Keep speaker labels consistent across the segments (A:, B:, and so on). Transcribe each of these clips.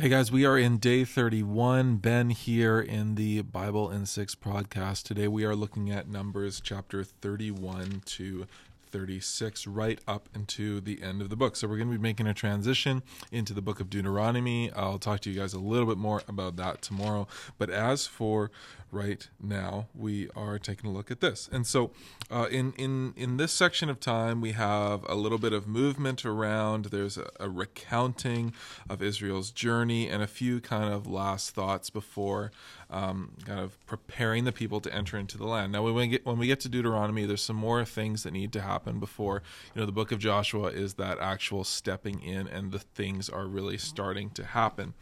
A: Hey guys, we are in day 31. Ben here in the Bible in 6 podcast. Today we are looking at Numbers chapter 31 to 36 right up into the end of the book. So we're going to be making a transition into the book of Deuteronomy. I'll talk to you guys a little bit more about that tomorrow. But as for right now, we are taking a look at this. And so uh, in, in, in this section of time, we have a little bit of movement around. There's a, a recounting of Israel's journey and a few kind of last thoughts before um, kind of preparing the people to enter into the land. Now, when we get when we get to Deuteronomy, there's some more things that need to happen before you know the book of Joshua is that actual stepping in and the things are really starting to happen.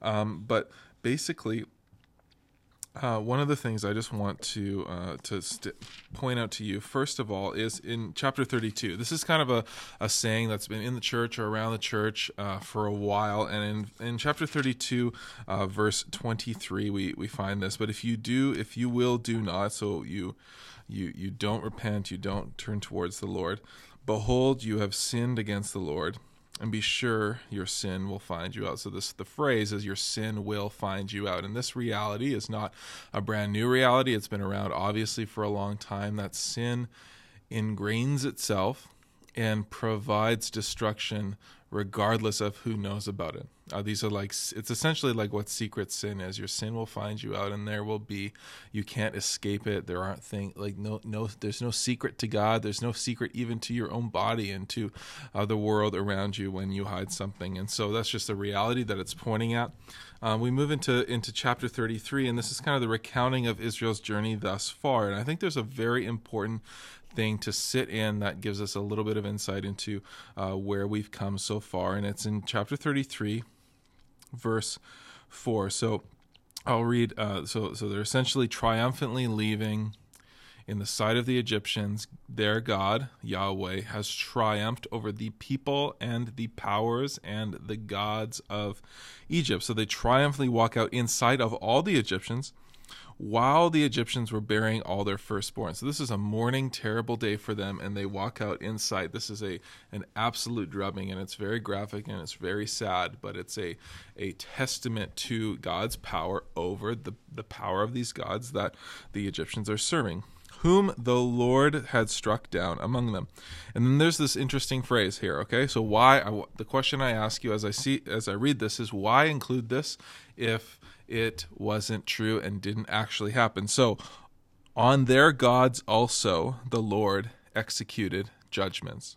A: Um, but basically, uh, one of the things I just want to uh, to st- point out to you first of all is in chapter 32. This is kind of a, a saying that's been in the church or around the church uh, for a while, and in, in chapter 32, uh, verse 23, we, we find this. But if you do, if you will do not, so you you you don't repent, you don't turn towards the Lord. Behold, you have sinned against the Lord and be sure your sin will find you out. So this the phrase is your sin will find you out. And this reality is not a brand new reality. It's been around obviously for a long time. That sin ingrains itself and provides destruction regardless of who knows about it. Uh, these are like it's essentially like what secret sin is. Your sin will find you out, and there will be you can't escape it. There aren't things like no no. There's no secret to God. There's no secret even to your own body and to uh, the world around you when you hide something. And so that's just a reality that it's pointing at. Uh, we move into into chapter 33, and this is kind of the recounting of Israel's journey thus far. And I think there's a very important thing to sit in that gives us a little bit of insight into uh, where we've come so far. And it's in chapter 33, verse 4. So I'll read. Uh, so, so they're essentially triumphantly leaving in the sight of the Egyptians. Their God, Yahweh, has triumphed over the people and the powers and the gods of Egypt. So they triumphantly walk out in sight of all the Egyptians while the Egyptians were burying all their firstborn. So this is a mourning, terrible day for them, and they walk out in sight. This is a an absolute drubbing, and it's very graphic and it's very sad, but it's a a testament to God's power over the the power of these gods that the Egyptians are serving whom the Lord had struck down among them. And then there's this interesting phrase here, okay? So why I, the question I ask you as I see as I read this is why include this if it wasn't true and didn't actually happen. So, on their gods also the Lord executed judgments.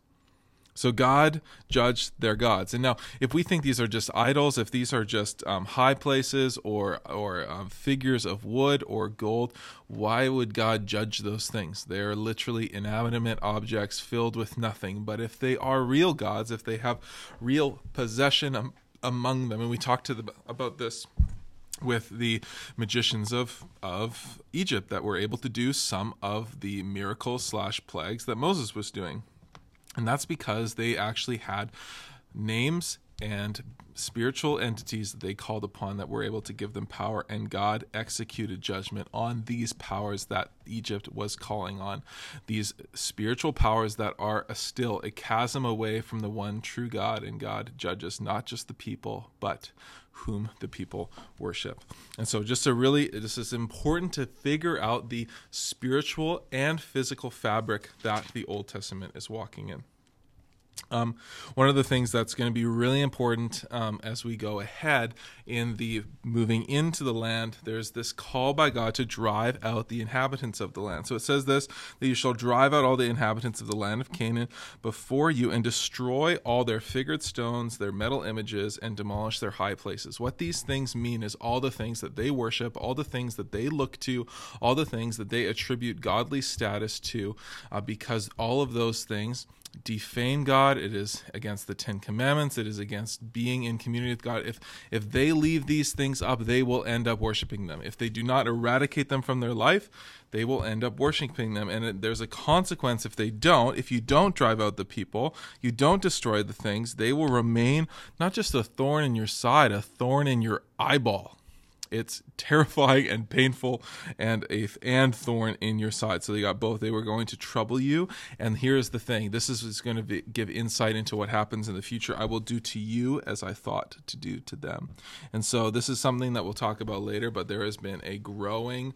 A: So God judged their gods. And now, if we think these are just idols, if these are just um, high places or or um, figures of wood or gold, why would God judge those things? They are literally inanimate objects filled with nothing. But if they are real gods, if they have real possession among them, and we talked to the, about this with the magicians of of Egypt that were able to do some of the miracles slash plagues that Moses was doing, and that's because they actually had names and spiritual entities that they called upon that were able to give them power, and God executed judgment on these powers that Egypt was calling on. These spiritual powers that are a still a chasm away from the one true God, and God judges not just the people, but whom the people worship. And so, just to really, this is important to figure out the spiritual and physical fabric that the Old Testament is walking in. Um, one of the things that's going to be really important um, as we go ahead in the moving into the land, there's this call by God to drive out the inhabitants of the land. So it says this that you shall drive out all the inhabitants of the land of Canaan before you and destroy all their figured stones, their metal images, and demolish their high places. What these things mean is all the things that they worship, all the things that they look to, all the things that they attribute godly status to, uh, because all of those things defame God. It is against the Ten Commandments. It is against being in community with God. If if they leave these things up, they will end up worshiping them. If they do not eradicate them from their life, they will end up worshiping them. And it, there's a consequence if they don't. If you don't drive out the people, you don't destroy the things, they will remain not just a thorn in your side, a thorn in your eyeball. It's terrifying and painful and a and thorn in your side. So they got both. They were going to trouble you. And here's the thing. This is, going to be, give insight into what happens in the future. I will do to you as i thought to do to them. And so this is something that we'll talk about later but there has been a growing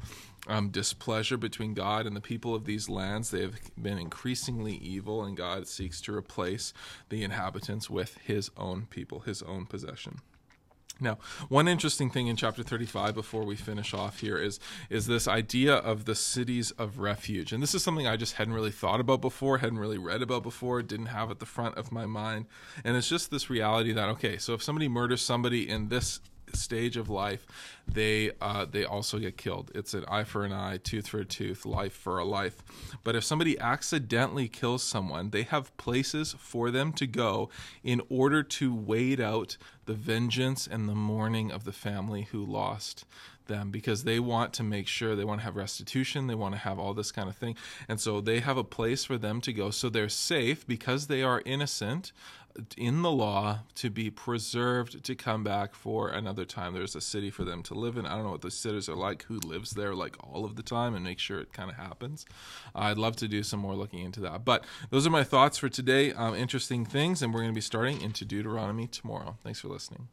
A: um, displeasure between God and the people of these lands. They have been increasingly evil, and God seeks to replace the inhabitants with his own people, his own possession. Now, one interesting thing in chapter 35 before we finish off here is is this idea of the cities of refuge. And this is something I just hadn't really thought about before, hadn't really read about before, didn't have at the front of my mind. And it's just this reality that okay, so if somebody murders somebody in this stage of life, they uh, they also get killed. It's an eye for an eye, tooth for a tooth, life for a life. But if somebody accidentally kills someone, they have places for them to go in order to wait out the vengeance and the mourning of the family who lost them because they want to make sure they want to have restitution they want to have all this kind of thing and so they have a place for them to go so they're safe because they are innocent in the law to be preserved to come back for another time. There's a city for them to live in. I don't know what the cities are like, who lives there like all of the time, and make sure it kind of happens. I'd love to do some more looking into that. But those are my thoughts for today. Um, interesting things, and we're going to be starting into Deuteronomy tomorrow. Thanks for listening.